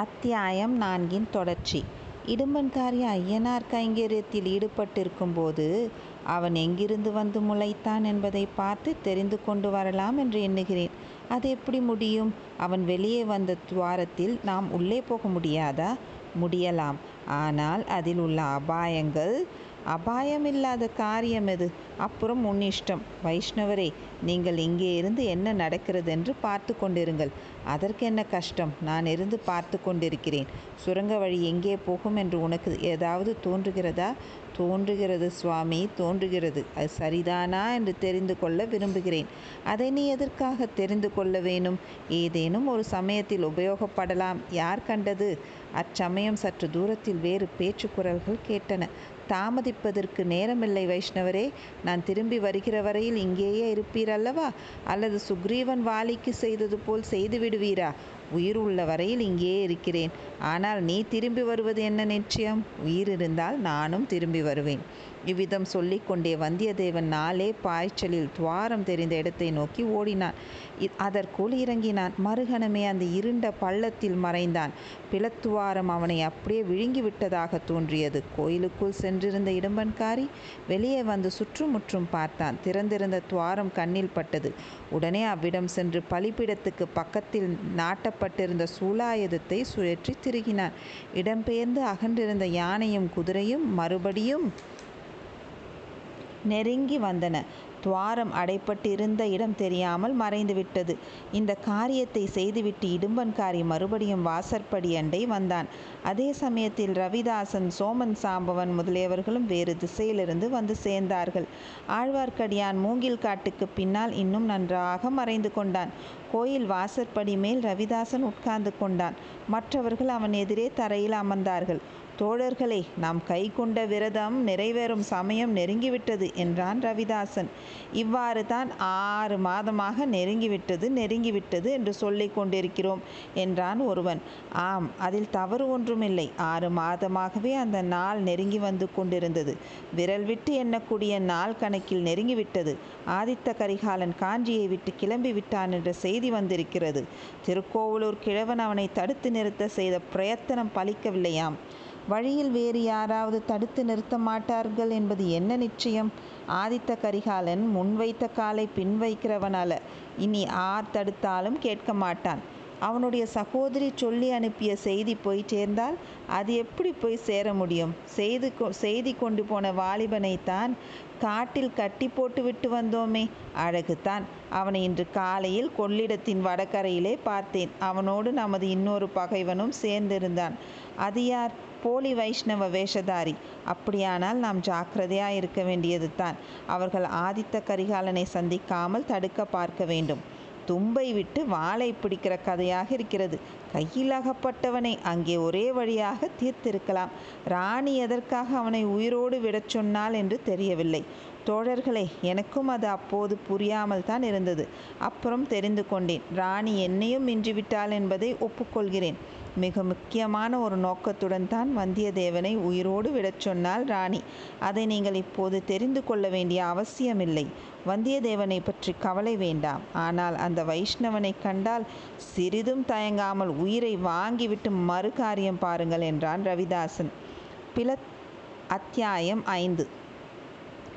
அத்தியாயம் நான்கின் தொடர்ச்சி. இடும்பன்காரி ஐயனார் கைங்கரியத்தில் ஈடுபட்டிருக்கும்போது அவன் எங்கிருந்து வந்து முளைத்தான் என்பதை பார்த்து தெரிந்து கொண்டு வரலாம் என்று எண்ணுகிறேன். அது எப்படி முடியும்? அவன் வெளியே வந்த துவாரத்தில் நாம் உள்ளே போக முடியாதா? முடியலாம். ஆனால் அதில் உள்ள அபாயங்கள் அபாயமில்லாத காரியம் எது? அப்புறம் உன் இஷ்டம். வைஷ்ணவரே நீங்கள் இங்கே இருந்து என்ன நடக்கிறது என்று பார்த்து கொண்டிருங்கள். அதற்கு என்ன கஷ்டம்? நான் இருந்து பார்த்து கொண்டிருக்கிறேன். சுரங்க வழி எங்கே போகும் என்று உனக்கு ஏதாவது தோன்றுகிறதா? தோன்றுகிறது சுவாமி தோன்றுகிறது. அது சரிதானா என்று தெரிந்து கொள்ள விரும்புகிறேன். அதை நீ எதற்காக தெரிந்து கொள்ள வேணும்? ஏதேனும் ஒரு சமயத்தில் உபயோகப்படலாம். யார் கண்டது? அச்சமயம் சற்று தூரத்தில் வேறு பேச்சு குரல்கள் கேட்டன. தாமதிப்பதற்கு நேரமில்லை வைஷ்ணவரே. நான் திரும்பி வருகிற வரையில் இங்கேயே இருப்பீர் அல்லவா? அல்லது சுக்ரீவன் வாலிக்கு செய்தது போல் செய்து விடுவீரா? உயிர் உள்ள வரையில் இங்கேயே இருக்கிறேன். ஆனால் நீ திரும்பி வருவது என்ன நிச்சயம்? உயிர் இருந்தால் நானும் திரும்பி வருவேன். இவ்விதம் சொல்லிக்கொண்டே வந்தியத்தேவன் நாளே பாய்ச்சலில் துவாரம் தெரிந்த இடத்தை நோக்கி ஓடினான். அதற்குள் இறங்கினான். மறுகணமே அந்த இருண்ட பள்ளத்தில் மறைந்தான். பிளத்துவாரம் அவனை அப்படியே விழுங்கி விட்டதாக தோன்றியது. கோயிலுக்குள் சென்றிருந்த இடம்பன்காரி வெளியே வந்து சுற்றுமுற்றும் பார்த்தான். திறந்திருந்த துவாரம் கண்ணில் பட்டது. உடனே அவ்விடம் சென்று பலிப்பிடத்துக்கு பக்கத்தில் நாட்டப்பட்டிருந்த சூலாயுதத்தை சுழற்றி திருகினான் இடம்பெயர்ந்து அகன்றிருந்த யானையும் குதிரையும் மறுபடியும் நெருங்கி வந்தன. துவாரம் அடைப்பட்டிருந்த இடம் தெரியாமல் மறைந்துவிட்டது. இந்த காரியத்தை செய்துவிட்டு இடும்பன்காரி மறுபடியும் வாசற்படி அண்டை வந்தான். அதே சமயத்தில் ரவிதாசன் சோமன் சாம்பவன் முதலியவர்களும் வேறு திசையிலிருந்து வந்து சேர்ந்தார்கள். ஆழ்வார்க்கடியான் மூங்கில் காட்டுக்கு பின்னால் இன்னும் நன்றாக மறைந்து கொண்டான். கோயில் வாசற்படி மேல் ரவிதாசன் உட்கார்ந்து கொண்டான். மற்றவர்கள் அவன் எதிரே தரையில் அமர்ந்தார்கள். தோழர்களே நாம் கை கொண்ட விரதம் நிறைவேறும் சமயம் நெருங்கிவிட்டது என்றான் ரவிதாசன். இவ்வாறு தான் ஆறு மாதமாக நெருங்கிவிட்டது நெருங்கிவிட்டது என்று சொல்லிக் கொண்டிருக்கிறோம் என்றான் ஒருவன். ஆம் அதில் தவறு ஒன்றுமில்லை. ஆறு மாதமாகவே அந்த நாள் நெருங்கி வந்து கொண்டிருந்தது. விரல் விட்டு எண்ணக்கூடிய நாள் கணக்கில் நெருங்கிவிட்டது. ஆதித்த கரிகாலன் காஞ்சியை விட்டு கிளம்பி விட்டான் என்ற செய்தி வந்திருக்கிறது. திருக்கோவலூர் கிழவன் அவனை தடுத்து நிறுத்த செய்த பிரயத்தனம் பலிக்கவில்லையாம். வழியில் வேறு யாராவது தடுத்து நிறுத்த மாட்டார்கள் என்பது என்ன நிச்சயம்? ஆதித்த கரிகாலன் முன்வைத்த காலை பின்வைக்கிறவனால இனி ஆர் தடுத்தாலும் கேட்க மாட்டான். அவனுடைய சகோதரி சொல்லி அனுப்பிய செய்தி போய் சேர்ந்தால் அது எப்படி போய் சேர முடியும்? செய்து செய்தி கொண்டு போன வாலிபனைத்தான் காட்டில் கட்டி போட்டு விட்டு வந்தோமே. அழகுதான். அவனை இன்று காலையில் கொள்ளிடத்தின் வடகரையிலே பார்த்தேன். அவனோடு நமது இன்னொரு பகைவனும் சேர்ந்திருந்தான். அது யார்? போலி வைஷ்ணவ வேஷதாரி. அப்படியானால் நாம் ஜாக்கிரதையாக இருக்க வேண்டியது தான் அவர்கள் ஆதித்த கரிகாலனை சந்திக்காமல் தடுக்க பார்க்க வேண்டும். தும்பை விட்டு வாளை பிடிக்கிற கதையாக இருக்கிறது. கையில் அகப்பட்டவனை அங்கே ஒரே வழியாக தீர்த்திருக்கலாம். ராணி எதற்காக அவனை உயிரோடு விடச் சொன்னாள் என்று தெரியவில்லை. தோழர்களே எனக்கும் அது அப்போது புரியாமல் தான் இருந்தது. அப்புறம் தெரிந்து கொண்டேன். ராணி என்னையும் மிஞ்சிவிட்டாள் என்பதை ஒப்புக்கொள்கிறேன். மிக முக்கியமான ஒரு நோக்கத்துடன் தான் வந்தியத்தேவனை உயிரோடு விடச் சொன்னாள் ராணி. அதை நீங்கள் இப்போது தெரிந்து கொள்ள வேண்டிய அவசியமில்லை. வந்தியத்தேவனை பற்றி கவலை வேண்டாம். ஆனால் அந்த வைஷ்ணவனை கண்டால் சிறிதும் தயங்காமல் உயிரை வாங்கிவிட்டு மறு காரியம் பாருங்கள் என்றான் ரவிதாசன். பில அத்தியாயம் ஐந்து.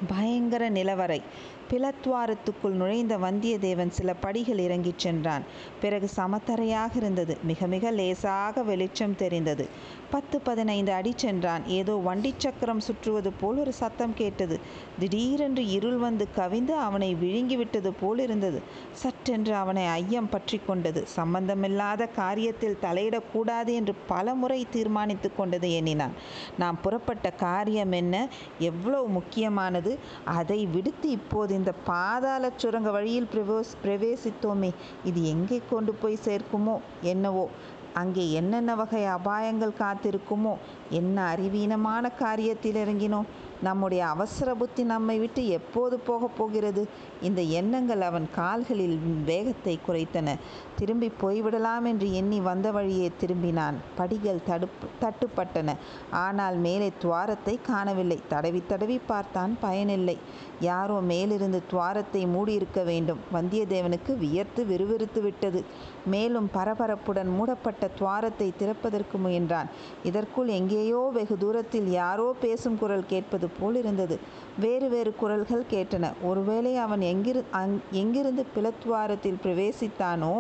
பயங்கர நிலவரை. பிளத்வாரத்துக்குள் நுழைந்த வந்தியத்தேவன் சில படிகள் இறங்கிச் சென்றான். பிறகு சமத்தரையாக இருந்தது. மிக மிக லேசாக வெளிச்சம் தெரிந்தது. பத்து பதினைந்து அடி சென்றான். ஏதோ வண்டி சக்கரம் சுற்றுவது போல் ஒரு சத்தம் கேட்டது. திடீரென்று இருள் வந்து கவிந்து அவனை விழுங்கிவிட்டது போல் இருந்தது. சற்றென்று அவனை ஐயம் பற்றி கொண்டது. சம்பந்தமில்லாத காரியத்தில் தலையிடக்கூடாது என்று பல முறை தீர்மானித்து கொண்டது எண்ணினான். நாம் புறப்பட்ட காரியம் என்ன? எவ்வளவு முக்கியமானது? அதை விடுத்து இப்போது இந்த பாதாள சுரங்க வழியில் பிரவேஸ் பிரவேசித்தோமே. இது எங்கே கொண்டு போய் சேர்க்குமோ? என்னவோ? அங்கே என்னென்ன வகை அபாயங்கள் காத்திருக்குமோ என்ன அறிவீனமான காரியத்தில் இறங்கினோம் நம்முடைய அவசர புத்தி நம்மை விட்டு எப்போது போகப் போகிறது? இந்த எண்ணங்கள் அவன் கால்களில் வேகத்தை குறைத்தன. திரும்பி போய்விடலாம் என்று எண்ணி வந்த வழியே திரும்பினான். படிகள் தடுப்பு தட்டுப்பட்டன. ஆனால் மேலே துவாரத்தை காணவில்லை. தடவி தடவி பார்த்தான் பயனில்லை. யாரோ மேலிருந்து துவாரத்தை மூடியிருக்க வேண்டும். வந்தியத்தேவனுக்கு வியர்த்து விறுவிறுத்து விட்டது. மேலும் பரபரப்புடன் மூடப்பட்ட துவாரத்தை திறப்பதற்கு முயன்றான். இதற்குள் எங்கேயோ வெகு தூரத்தில் யாரோ பேசும் குரல் கேட்பது போல் இருந்தது. வேறு வேறு குரல்கள் கேட்டன. ஒருவேளை அவன் எங்கிரு அங் எங்கிருந்து பிளத்துவாரத்தில் பிரவேசித்தானோ?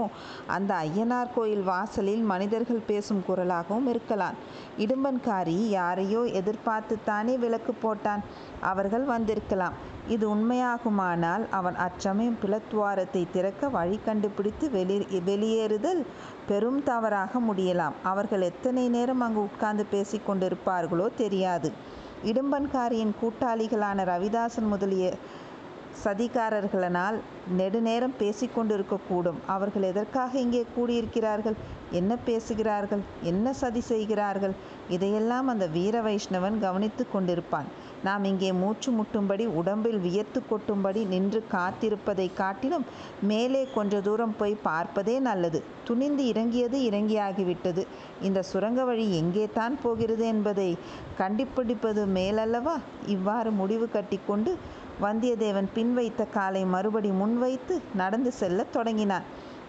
அந்த ஐயனார் கோயில் வாசலில் மனிதர்கள் பேசும் குரலாகவும் இருக்கலாம். இடும்பன்காரி யாரையோ எதிர்பார்த்துத்தானே விளக்கு போட்டான். அவர்கள் வந்திருக்கலாம். இது உண்மையாகுமானால் அவன் அச்சமயம் பிளத்துவாரத்தை திறக்க வழி கண்டுபிடித்து வெளி வெளியேறுதல் பெரும் தவறாக முடியலாம். அவர்கள் எத்தனை நேரம் அங்கு உட்கார்ந்து பேசி கொண்டிருப்பார்களோ தெரியாது. இடும்பன்காரியின் கூட்டாளிகளான ரவிதாசன் முதலிய சதிகாரர்களால் நெடுநேரம் பேசிக்கொண்டிருக்கக்கூடும். அவர்கள் எதற்காக இங்கே கூடியிருக்கிறார்கள்? என்ன பேசுகிறார்கள்? என்ன சதி செய்கிறார்கள்? இதையெல்லாம் அந்த வீர வைஷ்ணவன் கவனித்து கொண்டிருப்பான். நாம் இங்கே மூச்சு முட்டும்படி உடம்பில் வியர்த்து கொட்டும்படி நின்று காத்திருப்பதை காட்டிலும் மேலே கொஞ்ச தூரம் போய் பார்ப்பதே நல்லது. துணிந்து இறங்கியது இறங்கியாகிவிட்டது. இந்த சுரங்க வழி எங்கே தான் போகிறது என்பதை கண்டுபிடிப்பது மேலல்லவா? இவ்வாறு முடிவு கட்டிக்கொண்டு வந்தியத்தேவன் பின் வைத்த காலை மறுபடி முன்வைத்து நடந்து செல்ல தொடங்கினான்.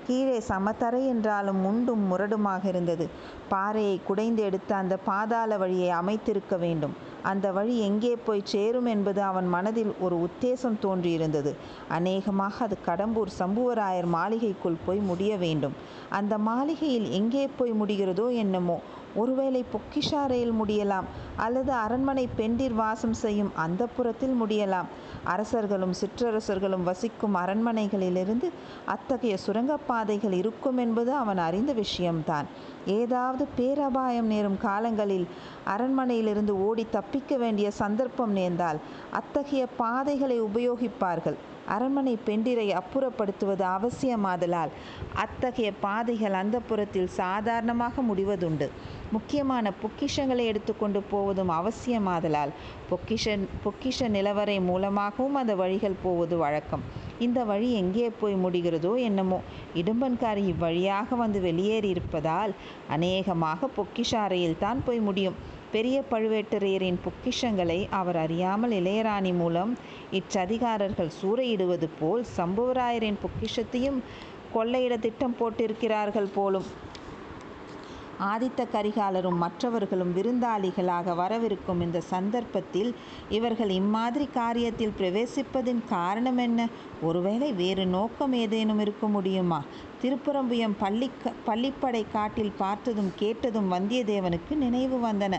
கீழே சமதரை என்றாலும் முண்டும் முரடுமாக இருந்தது. பாறையை குடைந்து எடுத்து அந்த பாதாள வழியை அமைத்திருக்க வேண்டும். அந்த வழி எங்கே போய் சேரும் என்பது அவன் மனதில் ஒரு உத்தேசம் தோன்றியிருந்தது. அநேகமாக அது கடம்பூர் சம்புவராயர் மாளிகைக்குள் போய் முடிய வேண்டும். அந்த மாளிகையில் எங்கே போய் முடிகிறதோ என்னமோ. ஒருவேளை பொக்கிஷாரையில் முடியலாம். அல்லது அரண்மனை பெண்டிர் வாசம் செய்யும் அந்த புறத்தில் முடியலாம். அரசர்களும் சிற்றரசர்களும் வசிக்கும் அரண்மனைகளிலிருந்து அத்தகைய சுரங்கப்பாதைகள் இருக்கும் என்பது அவன் அறிந்த விஷயம்தான். ஏதாவது பேரபாயம் நேரும் காலங்களில் அரண்மனையிலிருந்து ஓடி தப்பிக்க வேண்டிய சந்தர்ப்பம் நேர்ந்தால் அத்தகைய பாதைகளை உபயோகிப்பார்கள். அரண்மனை பெண்டிரை அப்புறப்படுத்துவது அவசியமாதலால் அத்தகைய பாதைகள் அந்த புறத்தில் சாதாரணமாக முடிவதுண்டு. முக்கியமான பொக்கிஷங்களை எடுத்துக்கொண்டு போவதும் அவசியமாதலால் பொக்கிஷ பொக்கிஷ நிலவரை மூலமாகவும் அந்த வழிகள் போவது வழக்கம். இந்த வழி எங்கே போய் முடிகிறதோ என்னமோ. இடும்பன்காரி இவ்வழியாக வந்து வெளியேறி இருப்பதால் அநேகமாக பொக்கிஷாரையில் தான் போய் முடியும். பெரிய பழுவேட்டரையரின் பொக்கிஷங்களை அவர் அறியாமல் இளையராணி மூலம் இச்சதிகாரர்கள் சூறையிடுவது போல் சம்புவராயரின் பொக்கிஷத்தையும் கொள்ளையிட திட்டம் போட்டிருக்கிறார்கள் போலும். ஆதித்த கரிகாலரும் மற்றவர்களும் விருந்தாளிகளாக வரவிருக்கும் இந்த சந்தர்ப்பத்தில் இவர்கள் இம்மாதிரி காரியத்தில் பிரவேசிப்பதின் காரணம் என்ன? ஒருவேளை வேறு நோக்கம் ஏதேனும் இருக்க முடியுமா? திருப்புறம்புயம் பள்ளி பள்ளிப்படை காட்டில் பார்த்ததும் கேட்டதும் வந்தியத்தேவனுக்கு நினைவு வந்தன.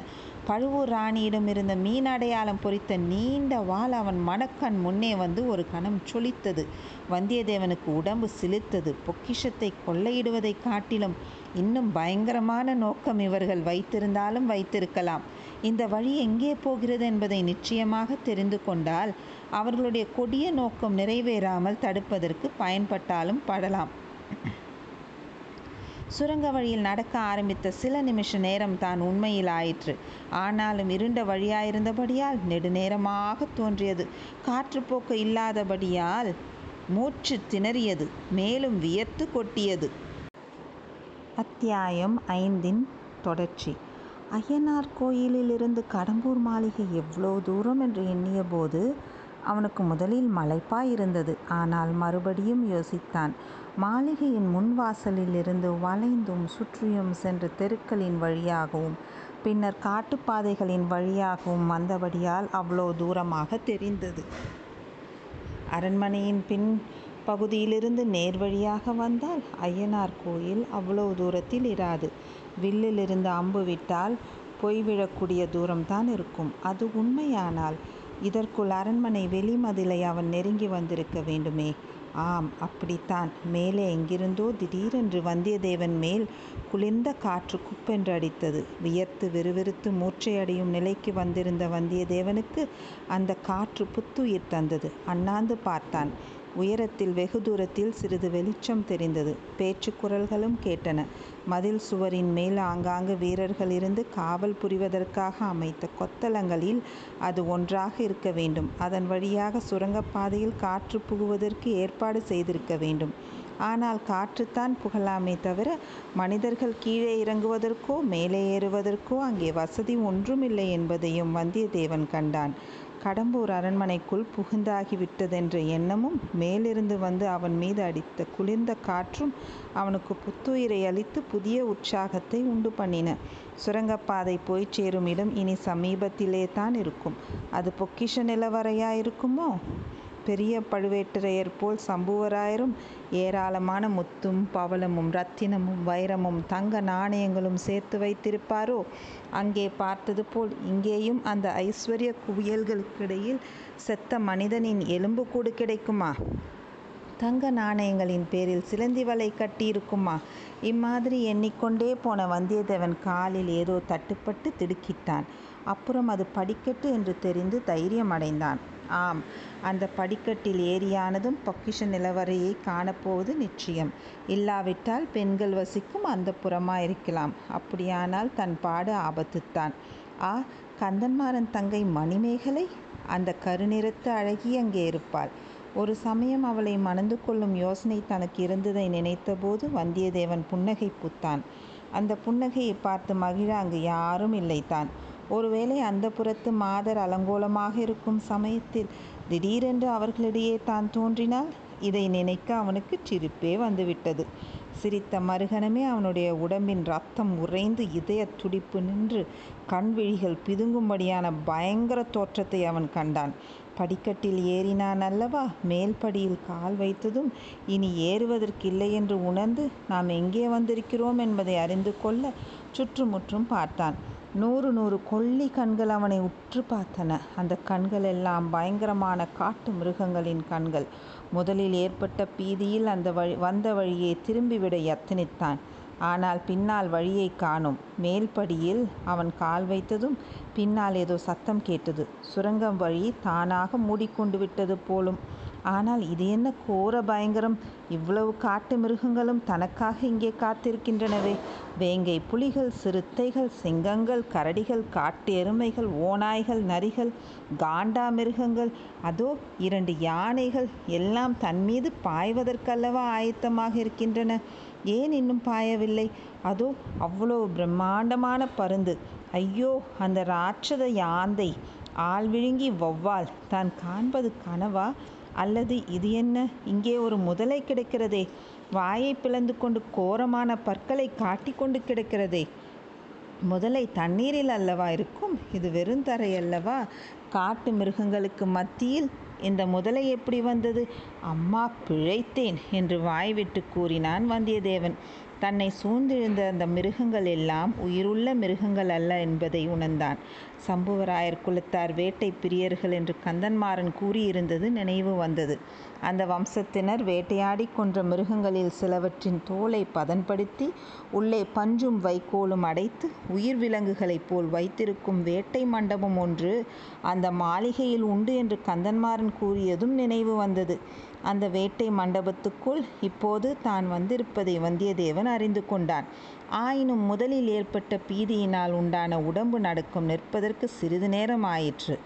பழுவூர் ராணியிடம் இருந்த மீன் அடையாளம் பொறித்த நீண்ட வாள் அவன் மனக்கண் முன்னே வந்து ஒரு கணம் சொலித்தது. வந்தியத்தேவனுக்கு உடம்பு சிலிர்த்தது. பொக்கிஷத்தை கொள்ளையிடுவதைக் காட்டிலும் இன்னும் பயங்கரமான நோக்கம் இவர்கள் வைத்திருந்தாலும் வைத்திருக்கலாம். இந்த வழி எங்கே போகிறது என்பதை நிச்சயமாக தெரிந்து கொண்டால் அவர்களுடைய கொடிய நோக்கம் நிறைவேறாமல் தடுப்பதற்கு பயன்பட்டாலும் படலாம். சுரங்க வழியில் நடக்க ஆரம்பித்த சில நிமிஷ நேரம் தான் உண்மையில் ஆயிற்று. ஆனாலும் இருண்ட வழியாயிருந்தபடியால் நெடுநேரமாக தோன்றியது. காற்றுப்போக்கு இல்லாதபடியால் மூச்சு திணறியது. மேலும் வியர்த்து கொட்டியது. அத்தியாயம் ஐந்தின் தொடர்ச்சி. அய்யனார் கோயிலிலிருந்து கடம்பூர் மாளிகை எவ்வளோ தூரம் என்று எண்ணியபோது அவனுக்கு முதலில் மலைப்பாய் இருந்தது. ஆனால் மறுபடியும் யோசித்தான். மாளிகையின் முன்வாசலில் இருந்து வளைந்தும் சுற்றியும் சென்று தெருக்களின் வழியாகவும் பின்னர் காட்டுப்பாதைகளின் வழியாகவும் வந்தபடியால் அவ்வளோ தூரமாக தெரிந்தது. அரண்மனையின் பின் பகுதியிலிருந்து நேர் வழியாக வந்தால் ஐயனார் கோயில் அவ்வளோ தூரத்தில் இராது. வில்லிலிருந்து அம்பு விட்டால் பொய்விழக்கூடிய தூரம்தான் இருக்கும். அது உண்மையானால் இதற்குள் அரண்மனை வெளிமதிலை அவன் நெருங்கி வந்திருக்க வேண்டுமே. ஆம் அப்படித்தான். மேலே எங்கிருந்தோ திடீரென்று வந்தியத்தேவன் மேல் குளிர்ந்த காற்று குப்பென்று அடித்தது. வியர்த்து விறுவிறுத்து மூர்ச்சையடையும் நிலைக்கு வந்திருந்த வந்தியத்தேவனுக்கு அந்த காற்று புத்துயிர் தந்தது. அண்ணாந்து பார்த்தான். உயரத்தில் வெகு தூரத்தில் சிறிது வெளிச்சம் தெரிந்தது. பேச்சு குரல்களும் கேட்டன. மதில் சுவரின் மேல் ஆங்காங்கு வீரர்கள் இருந்து காவல் புரிவதற்காக அமைத்த கொத்தளங்களில் அது ஒன்றாக இருக்க வேண்டும். அதன் வழியாக சுரங்கப்பாதையில் காற்று புகுவதற்கு ஏற்பாடு செய்திருக்க வேண்டும். ஆனால் காற்றுத்தான் புகழாமே தவிர மனிதர்கள் கீழே இறங்குவதற்கோ மேலே ஏறுவதற்கோ அங்கே வசதி ஒன்றுமில்லை என்பதையும் வந்தியத்தேவன் கண்டான். கடம்பூர் அரண்மனைக்குள் புகுந்தாகிவிட்டதென்ற எண்ணமும் மேலிருந்து வந்து அவன் மீது அடித்த குளிர்ந்த காற்றும் அவனுக்கு புத்துயிரை அளித்து புதிய உற்சாகத்தை உண்டு பண்ணின. சுரங்கப்பாதை போய் சேரும் இடம் இனி சமீபத்திலே தான் இருக்கும். அது பொக்கிஷ நிலவரையா இருக்குமோ? பெரிய பழுவேட்டரையர் போல் சம்புவராயரும் ஏராளமான முத்தும் பவளமும் ரத்தினமும் வைரமும் தங்க நாணயங்களும் சேர்த்து வைத்திருப்பாரோ? அங்கே பார்த்தது போல் இங்கேயும் அந்த ஐஸ்வர்ய குவியல்களுக்கிடையில் செத்த மனிதனின் எலும்புக்கூடு கிடைக்குமா? தங்க நாணயங்களின் பேரில் சிலந்தி வலை கட்டியிருக்குமா? இம்மாதிரி எண்ணிக்கொண்டே போன வந்தியத்தேவன் காலில் ஏதோ தட்டுப்பட்டு திடுக்கிட்டான். அப்புறம் அது படிக்கட்டு என்று தெரிந்து தைரியம் அடைந்தான் ஆம் அந்த படிக்கட்டில் ஏறியானதும் பொக்கிஷ நிலவரையை காணப்போவது நிச்சயம். இல்லாவிட்டால் பெண்கள் வசிக்கும் அந்த புறமாயிருக்கலாம். அப்படியானால் தன் பாடு ஆபத்துத்தான். ஆ கந்தன்மாறன் தங்கை மணிமேகலை? அந்த கருநிறத்து அழகி அங்கே இருப்பாள். ஒரு சமயம் அவளை மணந்து கொள்ளும் யோசனை தனக்கு இருந்ததை நினைத்தபோது வந்தியத்தேவன் புன்னகை பூத்தான். அந்த புன்னகையை பார்த்து மகிழ அங்கு யாரும் இல்லைத்தான் ஒருவேளை அந்த புறத்து மாதர் அலங்கோலமாக இருக்கும் சமயத்தில் திடீரென்று அவர்களிடையே தான் தோன்றினால் இதை நினைக்க அவனுக்கு சிரிப்பே வந்துவிட்டது. சிரித்த மறுகணமே அவனுடைய உடம்பின் ரத்தம் உறைந்து இதய துடிப்பு நின்று கண்விழிகள் பிதுங்கும்படியான பயங்கர தோற்றத்தை அவன் கண்டான். படிக்கட்டில் ஏறினான் அல்லவா? மேல் படியில் கால் வைத்ததும் இனி ஏறுவதற்கில்லை என்று உணர்ந்து நாம் எங்கே வந்திருக்கிறோம் என்பதை அறிந்து கொள்ள சுற்றுமுற்றும் பார்த்தான். நூறு நூறு கொள்ளி கண்கள் அவனை உற்று பார்த்தன. அந்த கண்கள் எல்லாம் பயங்கரமான காட்டு மிருகங்களின் கண்கள். முதலில் ஏற்பட்ட பீதியில் அந்த வழி வந்த வழியை திரும்பிவிட யத்தனித்தான். ஆனால் பின்னால் வழியை காணும். மேல்படியில் அவன் கால் வைத்ததும் பின்னால் ஏதோ சத்தம் கேட்டது. சுரங்கம் வழி தானாக மூடிக்கொண்டு விட்டது போலும் ஆனால் இது என்ன கோர பயங்கரம்? இவ்வளவு காட்டு மிருகங்களும் தனக்காக இங்கே காத்திருக்கின்றனவே. வேங்கை புலிகள் சிறுத்தைகள் சிங்கங்கள் கரடிகள் காட்டு எருமைகள் ஓநாய்கள் நரிகள் காண்டா மிருகங்கள் அதோ இரண்டு யானைகள் எல்லாம் தன்மீது பாய்வதற்கல்லவா ஆயத்தமாக இருக்கின்றன. ஏன் இன்னும் பாயவில்லை? அதோ அவ்வளோ பிரம்மாண்டமான பருந்து. ஐயோ அந்த ராட்சத யாந்தை. ஆள் விழுங்கி வௌவால். தான் காண்பது கனவா? அல்லது இது என்ன? இங்கே ஒரு முதலை கிடக்கிறதே. வாயை பிளந்து கொண்டு கோரமான பற்களை காட்டிக்கொண்டு கிடக்கிறதே. முதலை தண்ணீரில் அல்லவா இருக்கும்? இது வெறுந்தரை அல்லவா? காட்டு மிருகங்களுக்கு மத்தியில் இந்த முதலை எப்படி வந்தது? அம்மா பிழைத்தேன் என்று வாய்விட்டு கூறினான் வந்தியத்தேவன். தன்னை சூழ்ந்திருந்த அந்த மிருகங்கள் எல்லாம் உயிருள்ள மிருகங்கள் அல்ல என்பதை உணர்ந்தான். சம்புவராயர் குலத்தார் வேட்டை பிரியர்கள் என்று கந்தன்மாறன் கூறியிருந்தது நினைவு வந்தது. அந்த வம்சத்தினர் வேட்டையாடி கொன்ற மிருகங்களில் சிலவற்றின் தோலை பதன்படுத்தி உள்ளே பஞ்சும் வைக்கோலும் அடைத்து உயிர் விலங்குகளைப் போல் வைத்திருக்கும் வேட்டை மண்டபம் ஒன்று அந்த மாளிகையில் உண்டு என்று கந்தன்மாறன் கூறியதும் நினைவு வந்தது. அந்த வேட்டை மண்டபத்துக்குள் இப்போது தான் வந்திருப்பதை வந்தியத்தேவன் அறிந்து கொண்டான். ஆயினும் முதலில் ஏற்பட்ட பீதியினால் உண்டான உடம்பு நடுக்கம் நிற்பதற்கு சிறிது நேரம் ஆயிற்று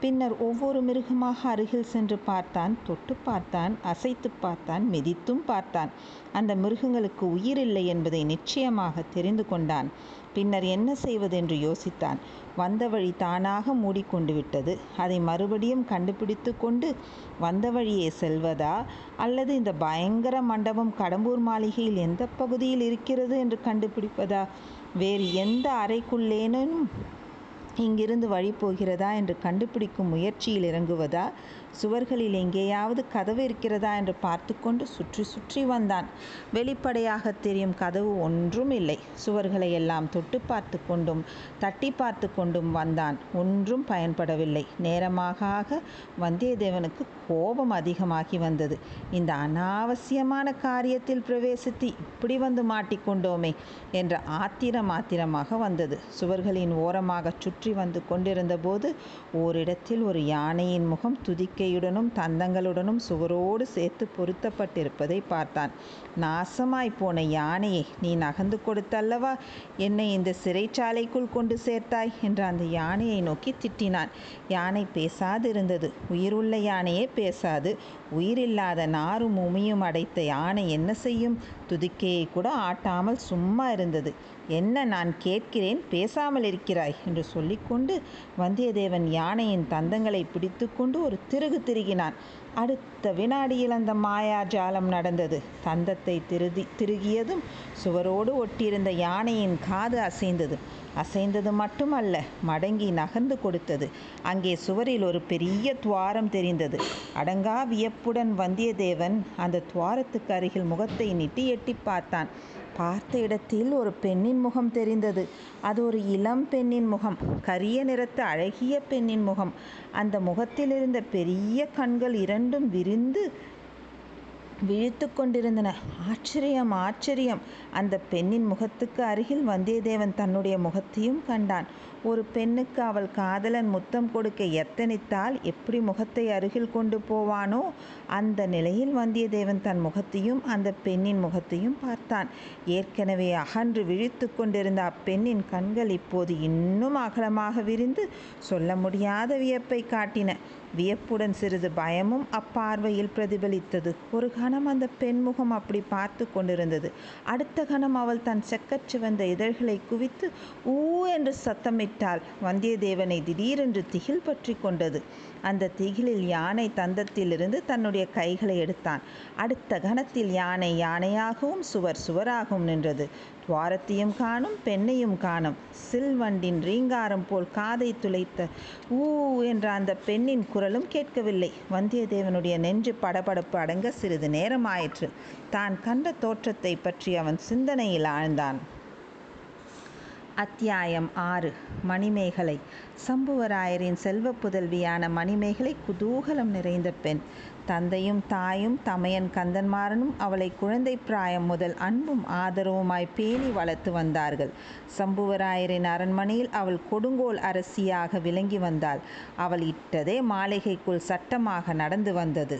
பின்னர் ஒவ்வொரு மிருகமாக அருகில் சென்று பார்த்தான் தொட்டு பார்த்தான் அசைத்து பார்த்தான் மிதித்தும் பார்த்தான். அந்த மிருகங்களுக்கு உயிர் இல்லை என்பதை நிச்சயமாக தெரிந்து கொண்டான். பின்னர் என்ன செய்வதென்று யோசித்தான். வந்த வழி தானாக மூடிக்கொண்டு விட்டது. அதை மறுபடியும் கண்டுபிடித்து கொண்டு வந்த வழியே செல்வதா? அல்லது இந்த பயங்கர மண்டபம் கடம்பூர் மாளிகையில் எந்த பகுதியில் இருக்கிறது என்று கண்டுபிடிப்பதா? வேறு எந்த அறைக்குள்ளேனும் இங்கிருந்து வழி போகிறதா என்று கண்டுபிடிக்கும் முயற்சியில் இறங்குவதா? சுவர்களில் எங்கேயாவது கதவு இருக்கிறதா என்று பார்த்து கொண்டு சுற்றி சுற்றி வந்தான். வெளிப்படையாக தெரியும் கதவு ஒன்றும் இல்லை. சுவர்களை எல்லாம் தொட்டு பார்த்து கொண்டும் தட்டி பார்த்து கொண்டும் வந்தான். ஒன்றும் பயன்படவில்லை. நேரமாக ஆக வந்தியத்தேவனுக்கு கோபம் அதிகமாகி வந்தது. இந்த அனாவசியமான காரியத்தில் பிரவேசித்து இப்படி வந்து மாட்டிக்கொண்டோமே என்ற ஆத்திரம் ஆத்திரமாக வந்தது. சுவர்களின் ஓரமாக சுற்றி வந்து கொண்டிருந்த போது ஓரிடத்தில் ஒரு யானையின் முகம் துதிக்கையுடனும் தந்தங்களுடனும் சுவரோடு சேர்த்து பொருத்தப்பட்டிருப்பதை பார்த்தான். நாசமாய் போன யானையை நீ நகர்ந்து கொடுத்தல்லவா? என்னை இந்த சிறைச்சாலைக்குள் கொண்டு சேர்த்தாய்? என்று அந்த யானையை நோக்கி திட்டினான். யானை பேசாதிருந்தது. உயிருள்ள யானையே பேசாது. உயிரில்லாத நாரும் உமியும் அடைத்த யானை என்ன செய்யும்? துதிக்கையை கூட ஆட்டாமல் சும்மா இருந்தது. என்ன நான் கேட்கிறேன்? பேசாமல் இருக்கிறாய் என்று சொல்லிக்கொண்டு வந்தியத்தேவன் யானையின் தந்தங்களை பிடித்துக்கொண்டு ஒரு திருகு திருகினான். அடுத்த வினாடியில் அந்த மாயாஜாலம் நடந்தது. தந்தத்தை திருதி திருகியதும் சுவரோடு ஒட்டியிருந்த யானையின் காது அசைந்தது. அசைந்தது மட்டுமல்ல மடங்கி நகர்ந்து கொடுத்தது. அங்கே சுவரில் ஒரு பெரிய துவாரம் தெரிந்தது. அடங்கா வியப்புடன் வந்தியத்தேவன் அந்த துவாரத்துக்கு அருகில் முகத்தை நீட்டி எட்டி பார்த்தான். பார்த்த இடத்தில் ஒரு பெண்ணின் முகம் தெரிந்தது. அது ஒரு இளம் பெண்ணின் முகம் கரிய நிறத்து அழகிய பெண்ணின் முகம். அந்த முகத்தில் இருந்த பெரிய கண்கள் இரண்டும் விரிந்து விழித்து கொண்டிருந்தன. ஆச்சரியம் ஆச்சரியம். அந்த பெண்ணின் முகத்துக்கு அருகில் வந்தியத்தேவன் தன்னுடைய முகத்தையும் கண்டான். ஒரு பெண்ணுக்கு அவள் காதலன் முத்தம் கொடுக்க எத்தனித்தால் எப்படி முகத்தை அருகில் கொண்டு போவானோ அந்த நிலையில் வந்தியத்தேவன் தன் முகத்தையும் அந்த பெண்ணின் முகத்தையும் பார்த்தான். ஏற்கனவே அகன்று விழித்து கொண்டிருந்த அப்பெண்ணின் கண்கள் இப்போது இன்னும் அகலமாக விரிந்து சொல்ல முடியாத வியப்பை காட்டின. வியப்புடன் சிறிது பயமும் அப்பார்வையில் பிரதிபலித்தது. ஒரு கணம் அந்த பெண்முகம் அப்படி பார்த்து கொண்டிருந்தது. அடுத்த கணம் அவள் தன் செக்கச்சிவந்த இதழ்களை குவித்து ஊ என்று விட்டால் வந்தியத்தேவனை திடீரென்று திகில் பற்றி கொண்டது. அந்த திகிலில் யானை தந்தத்திலிருந்து தன்னுடைய கைகளை எடுத்தான். அடுத்த கணத்தில் யானை யானையாகவும் சுவர் சுவராகவும் நின்றது. துவாரத்தையும் காணும் பெண்ணையும் காணும். சில்வண்டின் ரீங்காரம் போல் காதை துளைத்த ஊ என்ற அந்த பெண்ணின் குரலும் கேட்கவில்லை. வந்தியத்தேவனுடைய நெஞ்சு படபடப்பு அடங்க சிறிது நேரமாயிற்று. தான் கண்ட தோற்றத்தை பற்றி அவன் சிந்தனையில் ஆழ்ந்தான். அத்தியாயம் ஆறு மணிமேகலை. சம்புவராயரின் செல்வ புதல்வியான மணிமேகலை குதூகலம் நிறைந்த பெண். தந்தையும் தாயும் தமையன் கந்தன்மாறனும் அவளை குழந்தை பிராயம் முதல் அன்பும் ஆதரவுமாய் பேணி வளர்த்து வந்தார்கள். சம்புவராயரின் அரண்மனையில் அவள் கொடுங்கோல் அரசியாக விளங்கி வந்தாள். அவள் இட்டதே மாளிகைக்குள் சட்டமாக நடந்து வந்தது.